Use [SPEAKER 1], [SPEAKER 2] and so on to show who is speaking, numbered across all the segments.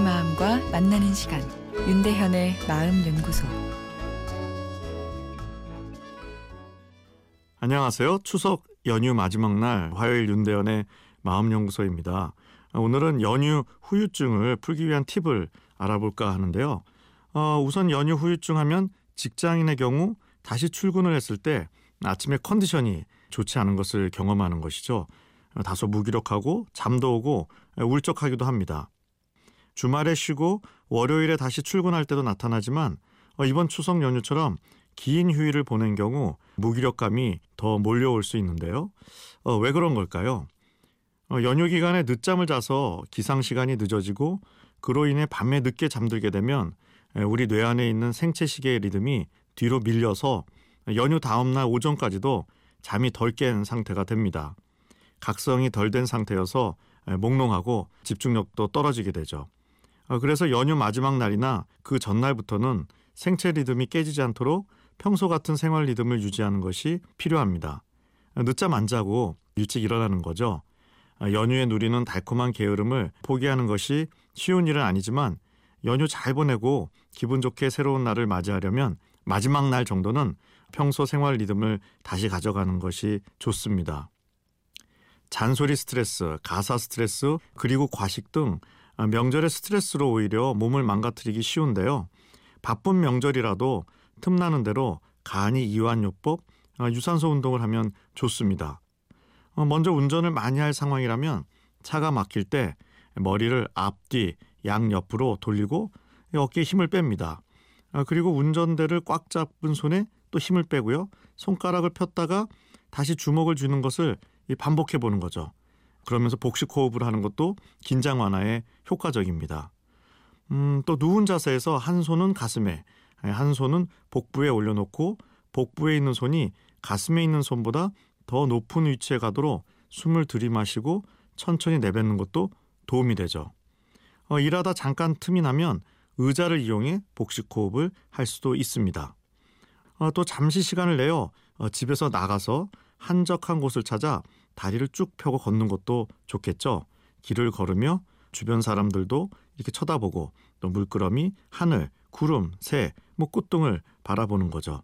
[SPEAKER 1] 만나는 시간 윤대현의 마음 연구소
[SPEAKER 2] 안녕하세요. 추석 연휴 마지막 날 화요일 윤대현의 마음 연구소입니다. 오늘은 연휴 후유증을 풀기 위한 팁을 알아볼까 하는데요. 어, 우선 연휴 후유증 하면 직장인의 경우 다시 출근을 했을 때 아침에 컨디션이 좋지 않은 것을 경험하는 것이죠. 다소 무기력하고 잠도 오고 울적하기도 합니다. 주말에 쉬고 월요일에 다시 출근할 때도 나타나지만 어, 이번 추석 연휴처럼 긴 휴일을 보낸 경우 무기력감이 더 몰려올 수 있는데요. 어, 왜 그런 걸까요? 어, 연휴 기간에 늦잠을 자서 기상 시간이 늦어지고 그로 인해 밤에 늦게 잠들게 되면 우리 뇌 안에 있는 생체 시계의 리듬이 뒤로 밀려서 연휴 다음 날 오전까지도 잠이 덜 깬 상태가 됩니다. 각성이 덜 된 상태여서 몽롱하고 집중력도 떨어지게 되죠. 어, 그래서 연휴 마지막 날이나 그 전날부터는 생체 리듬이 깨지지 않도록 평소 같은 생활 리듬을 유지하는 것이 필요합니다. 늦잠 안 자고 일찍 일어나는 거죠. 어, 연휴에 누리는 달콤한 게으름을 포기하는 것이 쉬운 일은 아니지만 연휴 잘 보내고 기분 좋게 새로운 날을 맞이하려면 마지막 날 정도는 평소 생활 리듬을 다시 가져가는 것이 좋습니다. 잔소리 스트레스, 가사 스트레스, 그리고 과식 등 명절의 스트레스로 오히려 몸을 망가뜨리기 쉬운데요. 바쁜 명절이라도 틈나는 대로 간이 이완요법, 유산소 운동을 하면 좋습니다. 어, 먼저 운전을 많이 할 상황이라면 차가 막힐 때 머리를 앞뒤, 양옆으로 돌리고 어깨에 힘을 뺍니다. 아, 그리고 운전대를 꽉 잡은 손에 또 힘을 빼고요. 손가락을 폈다가 다시 주먹을 쥐는 것을 반복해 보는 거죠. 그러면서 복식 호흡을 하는 것도 긴장 완화에 효과적입니다. 음, 또 누운 자세에서 한 손은 가슴에, 한 손은 복부에 올려놓고 복부에 있는 손이 가슴에 있는 손보다 더 높은 위치에 가도록 숨을 들이마시고 천천히 내뱉는 것도 도움이 되죠. 어, 일하다 잠깐 틈이 나면 의자를 이용해 복식 호흡을 할 수도 있습니다. 어, 또 잠시 시간을 내어 어, 집에서 나가서 한적한 곳을 찾아 다리를 쭉 펴고 걷는 것도 좋겠죠. 길을 걸으며 주변 사람들도 이렇게 쳐다보고 또 물끄러미, 하늘, 구름, 새, 뭐 꽃등을 바라보는 거죠.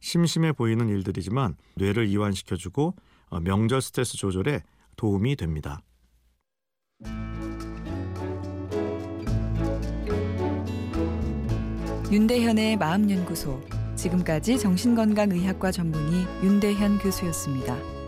[SPEAKER 2] 심심해 보이는 일들이지만 뇌를 이완시켜주고 어, 명절 스트레스 조절에 도움이 됩니다.
[SPEAKER 1] 윤대현의 마음연구소 지금까지 정신건강의학과 전문의 윤대현 교수였습니다.